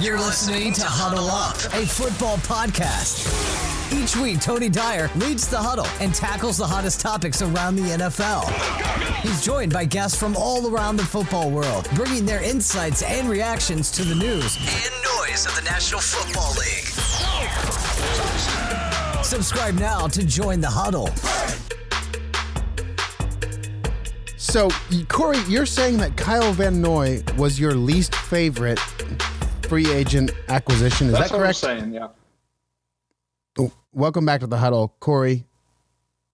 You're listening to Huddle Up, a football podcast. Each week, Tony Dyer leads the huddle and tackles the hottest topics around the NFL. He's joined by guests from all around the football world, bringing their insights and reactions to the news and noise of the National Football League. Subscribe now to join the huddle. So, Corey, you're saying that Kyle Van Noy was your least favorite free agent acquisition. Is That's that what I'm correct? saying. Yeah. Oh, Welcome back to the huddle, Corey.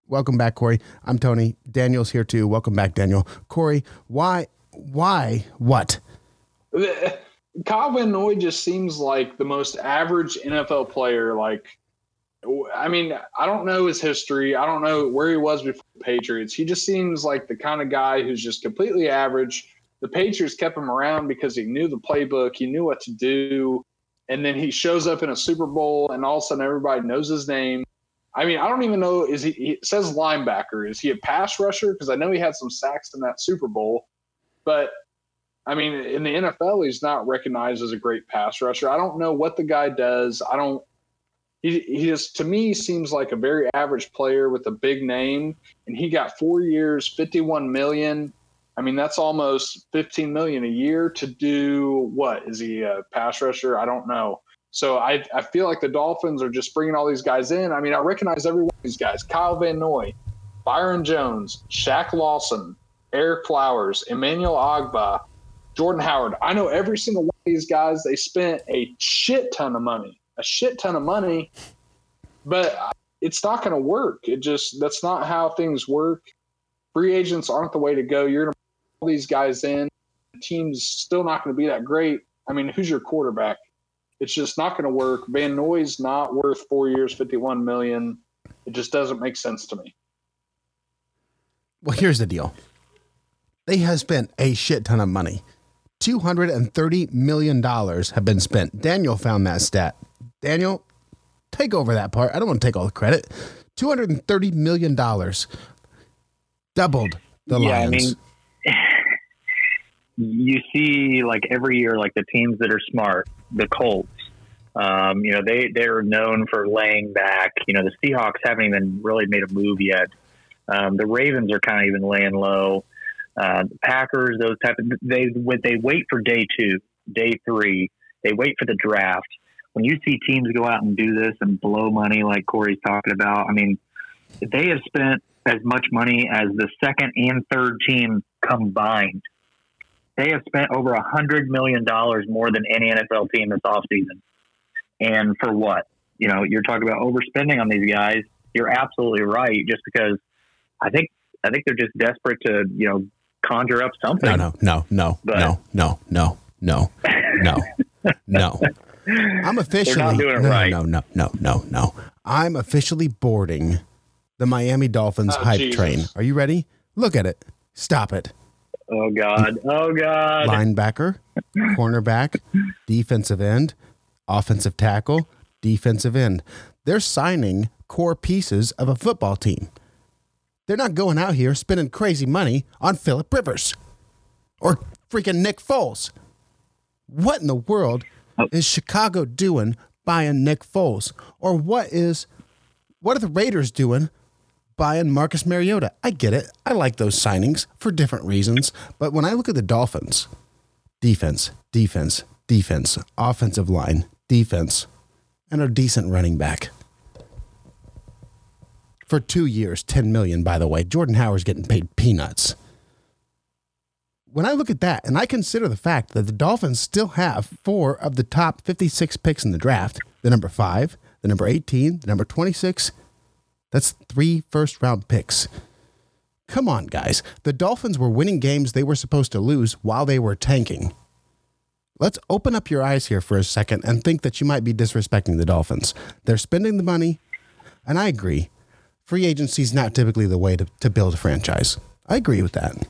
Welcome back, Corey. I'm Tony. Daniel's here too. Welcome back, Daniel. Corey, why? Why? What? Kyle Van Noy just seems like the most average NFL player. Like, I mean, I don't know his history. I don't know where he was before the Patriots. He just seems like the kind of guy who's just completely average. The Patriots kept him around because he knew the playbook, he knew what to do. And then he shows up in a Super Bowl, and all of a sudden everybody knows his name. I mean, I don't even know. Is he? He says linebacker. Is he a pass rusher? Because I know he had some sacks in that Super Bowl, but I mean, in the NFL, he's not recognized as a great pass rusher. I don't know what the guy does. I don't. He he just to me seems like a very average player with a big name, and he got four years, fifty-one million. I mean, that's almost fifteen million a year to do what? Is he a pass rusher? I don't know. So I I feel like the Dolphins are just bringing all these guys in. I mean, I recognize every one of these guys: Kyle Van Noy, Byron Jones, Shaq Lawson, Ereck Flowers, Emmanuel Ogbah, Jordan Howard. I know every single one of these guys. They spent a shit ton of money, a shit ton of money, but it's not going to work. It just that's not how things work. Free agents aren't the way to go. You're going these guys in. The team's still not going to be that great. I mean, who's your quarterback? It's just not going to work. Van Noy's not worth four years, fifty-one million. It just doesn't make sense to me. Well, here's the deal. They have spent a shit ton of money. $230 million have been spent. Daniel found that stat. Daniel, take over that part. I don't want to take all the credit. $230 million. Doubled the Yeah, I Lions. mean, you see like every year, like the teams that are smart, the Colts. Um, you know, they they're known for laying back. You know, the Seahawks haven't even really made a move yet. Um, the Ravens are kind of even laying low. Uh, the Packers, those type of they they wait for day two, day three, they wait for the draft. When you see teams go out and do this and blow money like Corey's talking about, I mean, they have spent as much money as the second and third team combined. They have spent over a hundred million dollars more than any NFL team this offseason. And for what? You know, you're talking about overspending on these guys. You're absolutely right. Just because I think I think they're just desperate to you know conjure up something. no, no, no, no, But- no, no, no, no, no, no. I'm officially not doing it no, right. no, no, no, no, no. I'm officially boarding the Miami Dolphins Oh, hype Jesus. train. Are you ready? Look at it. Stop it. Oh God! Oh God! linebacker, cornerback, defensive end, offensive tackle, defensive end. They're signing core pieces of a football team. They're not going out here spending crazy money on Philip Rivers or freaking Nick Foles. What in the world is Chicago doing buying Nick Foles? Or what is what are the Raiders doing buying Marcus Mariota. I get it. I like those signings for different reasons. But when I look at the Dolphins, defense, defense, defense, offensive line, defense, and a decent running back. For two years, 10 million, by the way. Jordan Howard's getting paid peanuts. When I look at that and I consider the fact that the Dolphins still have four of the top 56 picks in the draft the number five, the number 18, the number 26, that's three first round picks. Come on, guys. The Dolphins were winning games they were supposed to lose while they were tanking. Let's open up your eyes here for a second and think that you might be disrespecting the Dolphins. They're spending the money, and I agree. Free agency is not typically the way to, to build a franchise. I agree with that.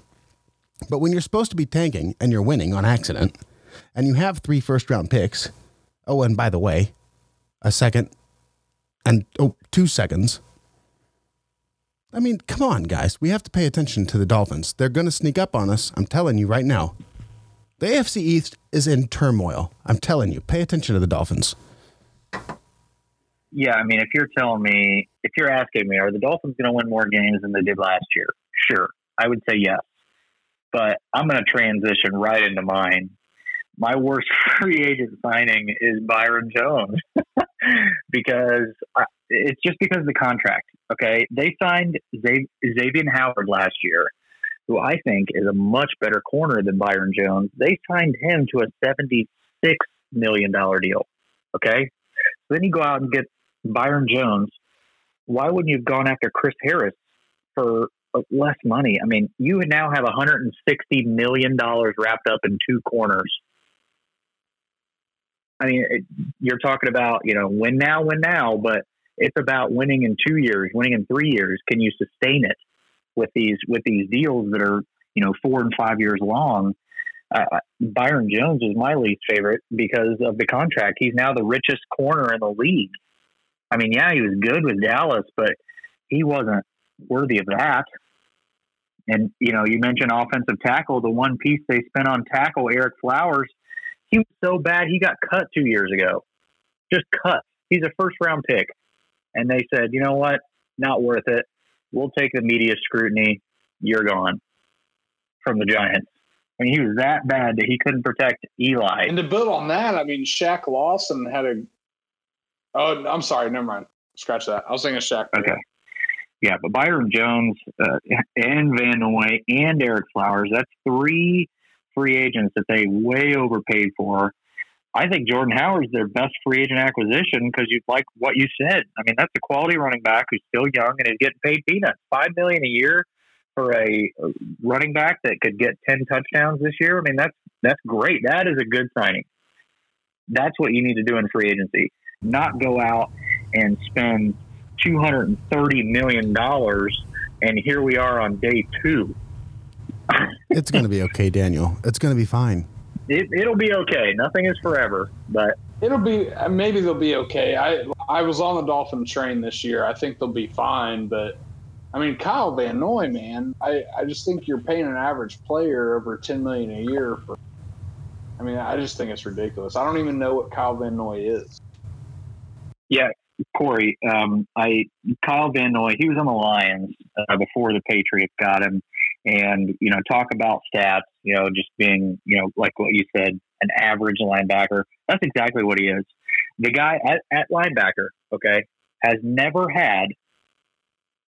But when you're supposed to be tanking and you're winning on accident, and you have three first round picks, oh, and by the way, a second and oh, two seconds. I mean, come on, guys. We have to pay attention to the Dolphins. They're going to sneak up on us. I'm telling you right now. The AFC East is in turmoil. I'm telling you, pay attention to the Dolphins. Yeah, I mean, if you're telling me, if you're asking me, are the Dolphins going to win more games than they did last year? Sure, I would say yes. But I'm going to transition right into mine. My worst free agent signing is Byron Jones because it's just because of the contract. Okay, they signed Xavier Howard last year, who I think is a much better corner than Byron Jones. They signed him to a seventy-six million dollar deal. Okay, so then you go out and get Byron Jones. Why wouldn't you have gone after Chris Harris for uh, less money? I mean, you now have 160 million dollars wrapped up in two corners. I mean, it, you're talking about you know win now, win now, but it's about winning in two years, winning in three years. Can you sustain it with these with these deals that are you know four and five years long? Uh, Byron Jones is my least favorite because of the contract. He's now the richest corner in the league. I mean, yeah, he was good with Dallas, but he wasn't worthy of that. And you know, you mentioned offensive tackle. The one piece they spent on tackle, Ereck Flowers, he was so bad he got cut two years ago. Just cut. He's a first round pick and they said, you know what, not worth it. We'll take the media scrutiny. You're gone from the Giants. I mean, he was that bad that he couldn't protect Eli. And to build on that, I mean, Shaq Lawson had a. Oh, I'm sorry. Never mind. Scratch that. I was thinking Shaq. Okay. Yeah, but Byron Jones uh, and Van Noy and Ereck Flowers, that's three free agents that they way overpaid for. I think Jordan Howard's their best free agent acquisition because you like what you said. I mean, that's a quality running back who's still young and is getting paid peanuts. Five million a year for a running back that could get ten touchdowns this year. I mean, that's that's great. That is a good signing. That's what you need to do in free agency. Not go out and spend two hundred and thirty million dollars, and here we are on day two. it's going to be okay, Daniel. It's going to be fine it, it'll be okay. Nothing is forever, but it'll be maybe they'll be okay. I I was on the Dolphin train this year. I think they'll be fine, but I mean Kyle Van Noy, man, I, I just think you're paying an average player over ten million a year for. I mean, I just think it's ridiculous. I don't even know what Kyle Van Noy is. Yeah, Corey, um, I Kyle Van Noy, he was on the Lions uh, before the Patriots got him, and you know, talk about stats. You know, just being you know, like what you said, an average linebacker. That's exactly what he is. The guy at, at linebacker, okay, has never had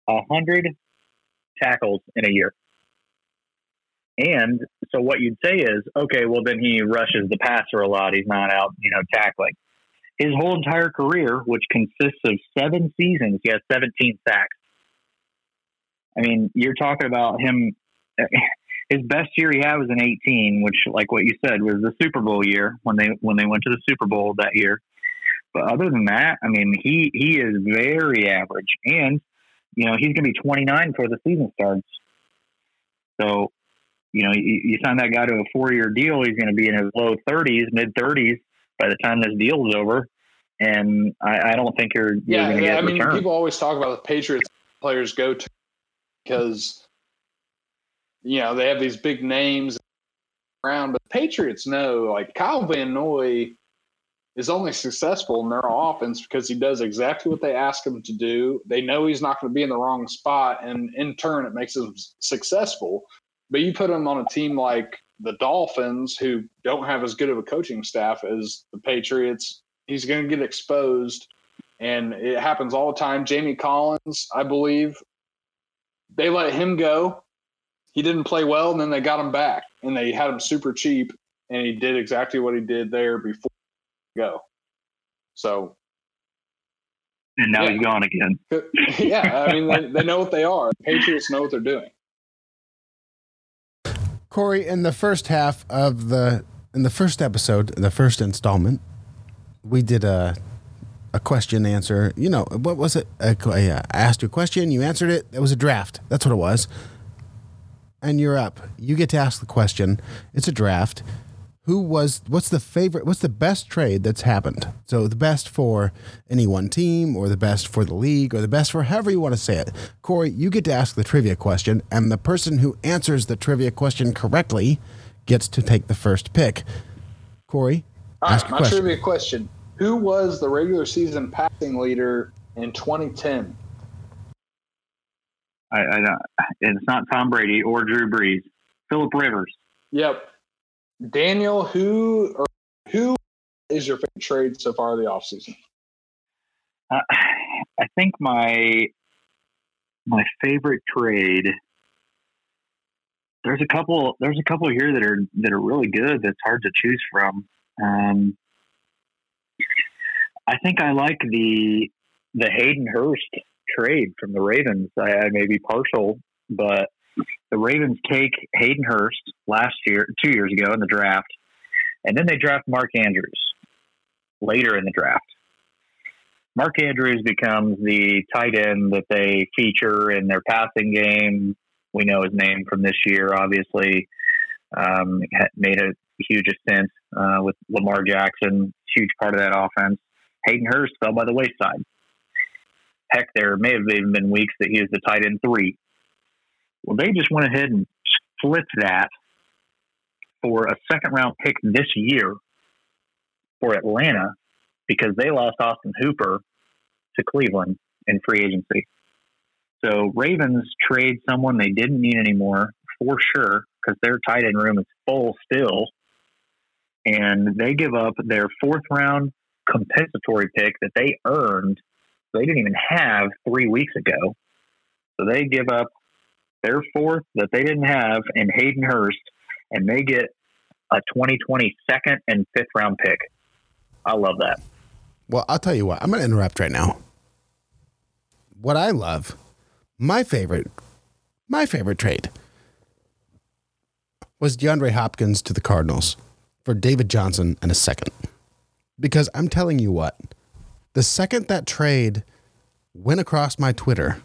a hundred tackles in a year. And so what you'd say is, okay, well then he rushes the passer a lot. He's not out, you know, tackling his whole entire career, which consists of seven seasons, he has 17 sacks. I mean, you're talking about him. His best year he had was in 18, which, like what you said, was the Super Bowl year when they when they went to the Super Bowl that year. But other than that, I mean, he he is very average, and you know he's going to be 29 before the season starts. So, you know, you, you sign that guy to a four year deal, he's going to be in his low 30s, mid 30s by the time this deal is over. And I, I don't think you're, you're yeah. I mean, people always talk about the Patriots players go to because you know they have these big names around, but Patriots know like Kyle Van Noy is only successful in their offense because he does exactly what they ask him to do. They know he's not going to be in the wrong spot, and in turn, it makes him successful. But you put him on a team like the Dolphins, who don't have as good of a coaching staff as the Patriots, he's going to get exposed. And it happens all the time. Jamie Collins, I believe, they let him go. He didn't play well, and then they got him back, and they had him super cheap, and he did exactly what he did there before go. So, and now yeah. he's gone again. yeah, I mean they, they know what they are. Patriots know what they're doing. Corey, in the first half of the in the first episode, the first installment, we did a a question answer. You know what was it? I asked you a question, you answered it. It was a draft. That's what it was. And you're up. You get to ask the question. It's a draft who was what's the favorite what's the best trade that's happened so the best for any one team or the best for the league or the best for however you want to say it corey you get to ask the trivia question and the person who answers the trivia question correctly gets to take the first pick. Corey, ask right, my question. trivia question: Who was the regular season passing leader in 2010? I, I don't, it's not Tom Brady or Drew Brees. Philip Rivers. Yep. Daniel, who or who is your favorite trade so far of the offseason? Uh, I think my my favorite trade. There's a couple. There's a couple here that are that are really good. That's hard to choose from. Um, I think I like the the Hayden Hurst trade from the Ravens. I, I may be partial, but the Ravens take Hayden Hurst last year, two years ago in the draft, and then they draft Mark Andrews later in the draft. Mark Andrews becomes the tight end that they feature in their passing game. We know his name from this year, obviously. Um, made a huge ascent uh, with Lamar Jackson, huge part of that offense. Hayden Hurst fell by the wayside. Heck, there may have even been weeks that he was the tight end three. Well, they just went ahead and split that for a second round pick this year for Atlanta because they lost Austin Hooper to Cleveland in free agency. So Ravens trade someone they didn't need anymore for sure because their tight end room is full still. And they give up their fourth round compensatory pick that they earned. They didn't even have three weeks ago. So they give up their fourth that they didn't have in Hayden Hurst, and they get a 2020 second and fifth round pick. I love that. Well, I'll tell you what. I'm going to interrupt right now. What I love, my favorite, my favorite trade was DeAndre Hopkins to the Cardinals for David Johnson and a second. Because I'm telling you what, the second that trade went across my Twitter,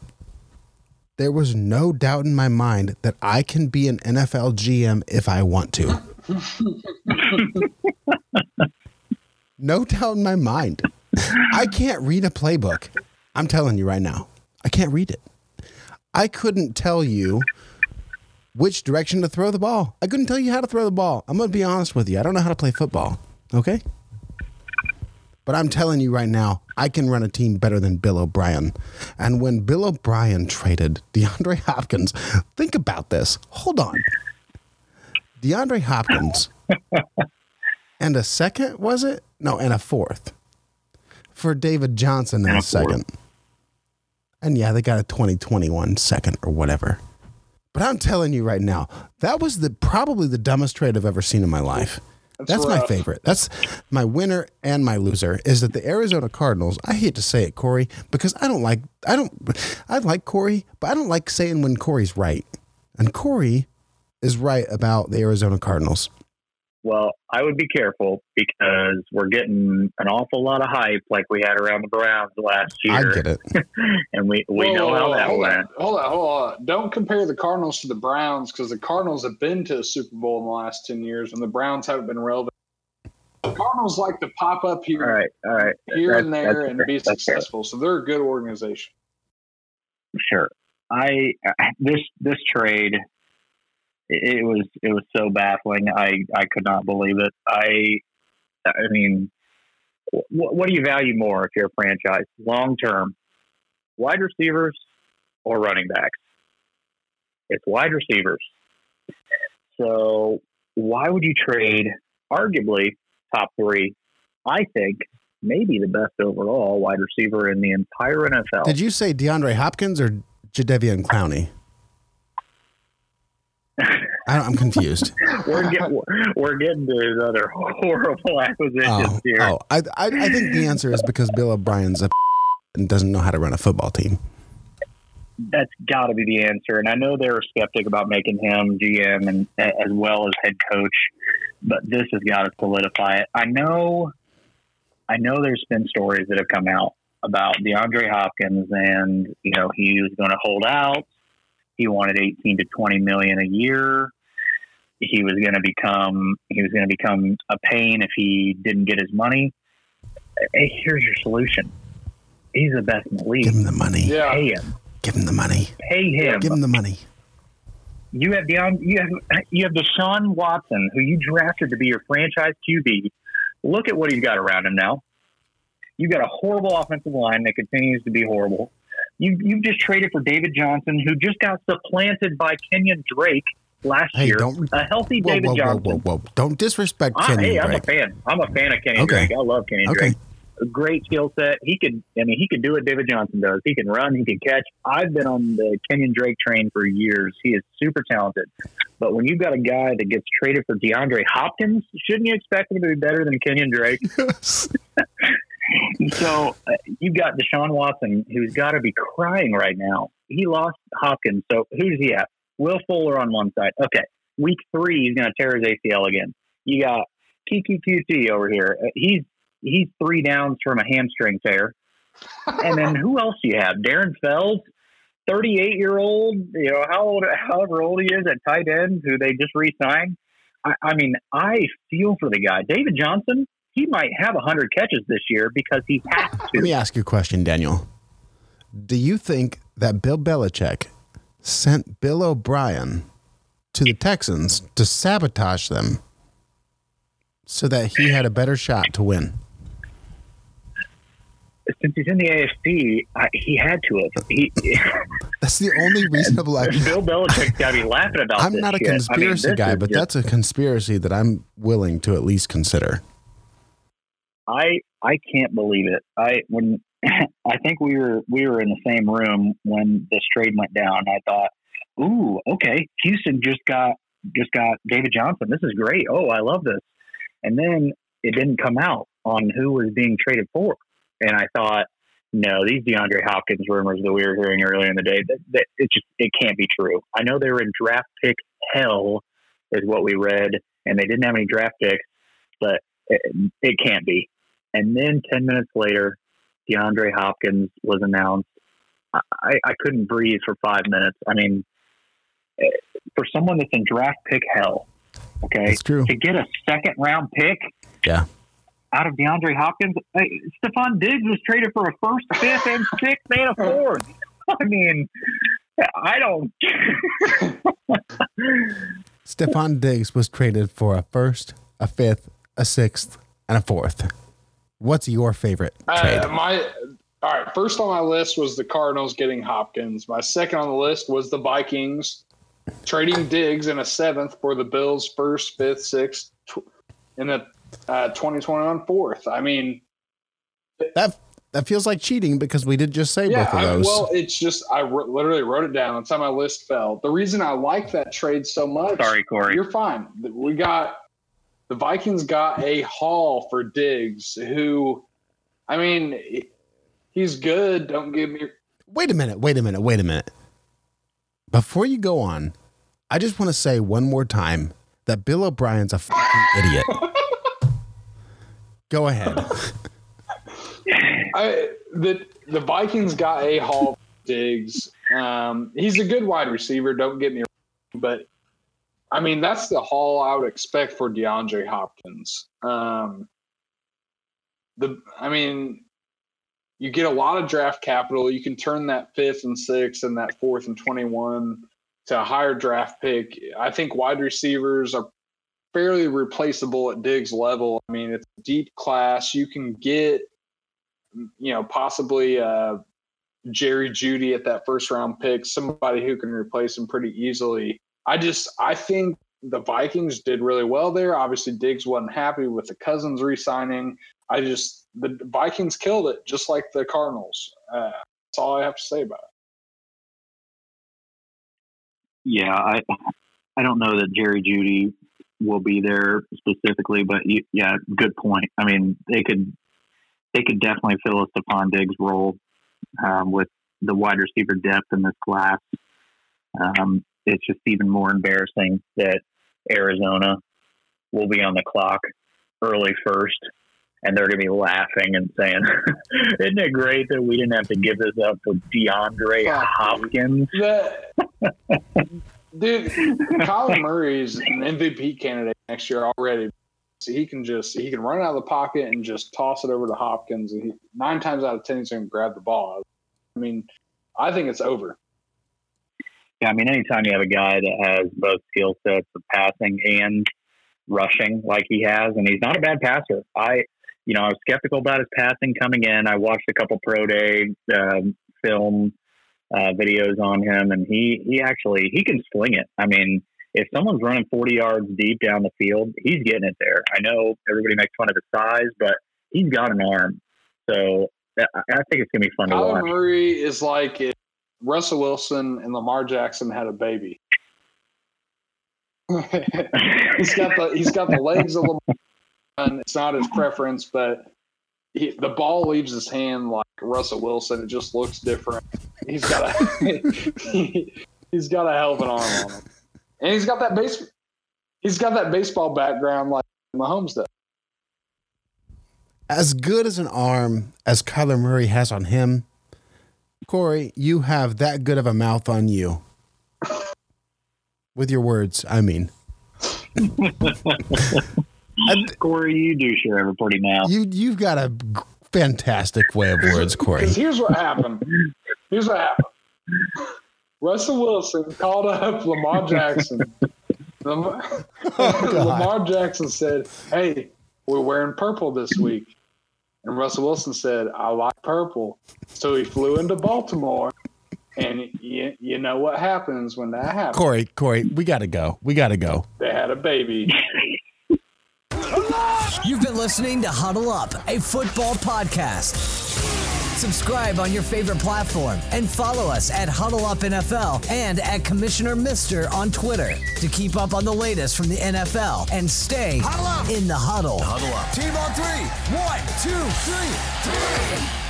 there was no doubt in my mind that I can be an NFL GM if I want to. no doubt in my mind. I can't read a playbook. I'm telling you right now, I can't read it. I couldn't tell you which direction to throw the ball. I couldn't tell you how to throw the ball. I'm going to be honest with you. I don't know how to play football. Okay? But I'm telling you right now, I can run a team better than Bill O'Brien. And when Bill O'Brien traded DeAndre Hopkins, think about this. Hold on. DeAndre Hopkins and a second, was it? No, and a fourth for David Johnson in And a a second. And yeah, they got a 2021 second or whatever. But I'm telling you right now, that was the probably the dumbest trade I've ever seen in my life. That's That's, my rough. favorite. That's my winner and my loser is that the Arizona Cardinals. I hate to say it, Corey, because I don't like I don't I like Corey, but I don't like saying when Corey's right. And Corey is right about the Arizona Cardinals. Well, I would be careful because we're getting an awful lot of hype like we had around the Browns last year. I get it. And we, we Whoa, know whoa, how whoa, that hold went. On, hold on, hold on. Don't compare the Cardinals to the Browns because the Cardinals have been to a Super Bowl in the last 10 years and the Browns haven't been relevant. The Cardinals like to pop up here, All right, all right. here That's- and there and fair. be That's fair. successful. So they're a good organization. Sure. I uh, this this trade it was it was so baffling. I I could not believe it. I I mean, what, what do you value more if you're a franchise long term, wide receivers or running backs? It's wide receivers. So why would you trade arguably top three? I think maybe the best overall wide receiver in the entire NFL. Did you say DeAndre Hopkins or Jadeveon Clowney? I don't, I'm confused. we're getting we're getting to another horrible acquisitions Oh, here. oh I, I, I think the answer is because Bill O'Brien's a and doesn't know how to run a football team. That's got to be the answer. And I know they were skeptic about making him GM and as well as head coach, but this has got to solidify it. I know, I know. There's been stories that have come out about DeAndre Hopkins, and you know he was going to hold out. He wanted 18 to 20 million a year. He was going to become he was going to become a pain if he didn't get his money. Hey, here's your solution. He's the best in the league. Give him the money. Yeah. Pay him. Give him the money. Pay him. Give him the money. you have Deion, um, you have you have Deshaun Watson, who you drafted to be your franchise QB. Look at what he's got around him now. You've got a horrible offensive line that continues to be horrible. You you've just traded for David Johnson, who just got supplanted by Kenyan Drake last Hey, year. don't- a healthy Whoa, David whoa, whoa, Johnson. whoa, whoa! Don't disrespect I, Kenyan hey, I'm a Drake. fan. I'm a fan of Kenyan Okay. Drake. I love Kenyan Okay. Drake. A great skill set. He could. I mean, he could do what David Johnson does. He can run. He can catch. I've been on the Kenyan Drake train for years. He is super talented. But when you've got a guy that gets traded for DeAndre Hopkins, shouldn't you expect him to be better than Kenyan Drake? so uh, you've got Deshaun Watson, who's got to be crying right now. He lost Hopkins. So who's he at? Will Fuller on one side. Okay. Week three, he's going to tear his ACL again. You got Keke Coutee over here. Uh, He's he's three downs from a hamstring tear. And then who else do you have? Darren Fells, 38 year old, you know, how old, however old he is at tight end, who they just re signed. I, I mean, I feel for the guy. David Johnson, he might have 100 catches this year because he has to. Let me ask you a question, Daniel. Do you think that Bill Belichick sent Bill O'Brien to the Texans to sabotage them so that he had a better shot to win? Since he's in the AFC, I, he had to have. He, That's the only reasonable. Bill Belichick's got to be laughing about I'm not a shit. I mean, conspiracy guy, but just- that's a conspiracy that I'm willing to at least consider. I I can't believe it. I when I think we were we were in the same room when this trade went down. I thought, ooh, okay, Houston just got just got David Johnson. This is great. Oh, I love this. And then it didn't come out on who was being traded for. And I thought, no, these DeAndre Hopkins rumors that we were hearing earlier in the day, that, that it just it can't be true. I know they were in draft pick hell, is what we read, and they didn't have any draft picks, but it, it can't be. And then 10 minutes later, DeAndre Hopkins was announced. I, I couldn't breathe for five minutes. I mean, eh, for someone that's in draft pick hell, okay, That's true. to get a second round pick Yeah. out of DeAndre Hopkins, hey, Stefon Diggs was traded for a first, fifth, and sixth, and a fourth. I mean, I don't. Stefon Diggs was traded for a first, a fifth, a sixth, and a fourth. What's your favorite trade? Uh, my all right. First on my list was the Cardinals getting Hopkins. My second on the list was the Vikings trading Diggs in a seventh for the Bills' first, fifth, sixth, tw- in the uh, 2021 fourth. I mean, that that feels like cheating because we did just say yeah. both of I, those. well, it's just I wr- literally wrote it down. That's how my list fell. The reason I like that trade so much. Sorry, Corey. You're fine. We got the Vikings got a haul for Diggs, who, I mean, he's good. Don't give me. wait a minute, wait a minute, wait a minute. Before you go on, I just want to say one more time that Bill O'Brien's a fucking idiot. Go ahead. I the the Vikings got a haul for Diggs. Um, he's a good wide receiver. Don't get me wrong, but I mean that's the haul I would expect for DeAndre Hopkins. Um, the I mean, you get a lot of draft capital. You can turn that fifth and sixth and that fourth and twenty one to a higher draft pick. I think wide receivers are fairly replaceable at Diggs level. I mean, it's a deep class. You can get you know, possibly uh, Jerry Jeudy at that first round pick, somebody who can replace him pretty easily. I just, I think the Vikings did really well there. Obviously, Diggs wasn't happy with the Cousins re signing. I just, the Vikings killed it, just like the Cardinals. Uh, that's all I have to say about it. Yeah, I I don't know that Jerry Jeudy will be there specifically, but y- yeah, good point. I mean, they could they could definitely fill a Stefon Diggs role um, with the wide receiver depth in this class. Um, it's just even more embarrassing that Arizona will be on the clock early first, and they're going to be laughing and saying, "Isn't it great that we didn't have to give this up for DeAndre Fuck, Hopkins?" The, dude, Kyler Murray's an MVP candidate next year already. So he can just he can run out of the pocket and just toss it over to Hopkins, and he, nine times out of ten he's going to grab the ball. I mean, I think it's over. Yeah, I mean, anytime you have a guy that has both skill sets of passing and rushing like he has, and he's not a bad passer. I, you know, I was skeptical about his passing coming in. I watched a couple pro day um, film uh, videos on him, and he he actually he can sling it. I mean, if someone's running 40 yards deep down the field, he's getting it there. I know everybody makes fun of his size, but he's got an arm. So I think it's gonna be fun Kyler to watch. Murray is like Russell Wilson and Lamar Jackson had a baby. he's got the he's got the legs of Lamar. And it's not his preference, but he, the ball leaves his hand like Russell Wilson. It just looks different. He's got a he, has got a hell of an arm on him, and he's got that base. He's got that baseball background like Mahomes does. As good as an arm as Kyler Murray has on him, Corey, you have that good of a mouth on you. With your words, I mean. Corey, you do sure have a pretty mouth. You you've got a fantastic way of words, Corey. Because here's what happened. Here's what happened. Russell Wilson called up Lamar Jackson. Oh, Lamar, Oh, Lamar Jackson said, "Hey, we're wearing purple this week," and Russell Wilson said, "I like purple." So he flew into Baltimore, and you, you know what happens when that happens? Corey, Corey, we gotta go. We gotta go. They had a baby. You've been listening to Huddle Up, a football podcast. Subscribe on your favorite platform and follow us at Huddle Up NFL and at Commissioner Mister on Twitter to keep up on the latest from the NFL and stay in the huddle. Huddle up. Team on three. One, two, three, three.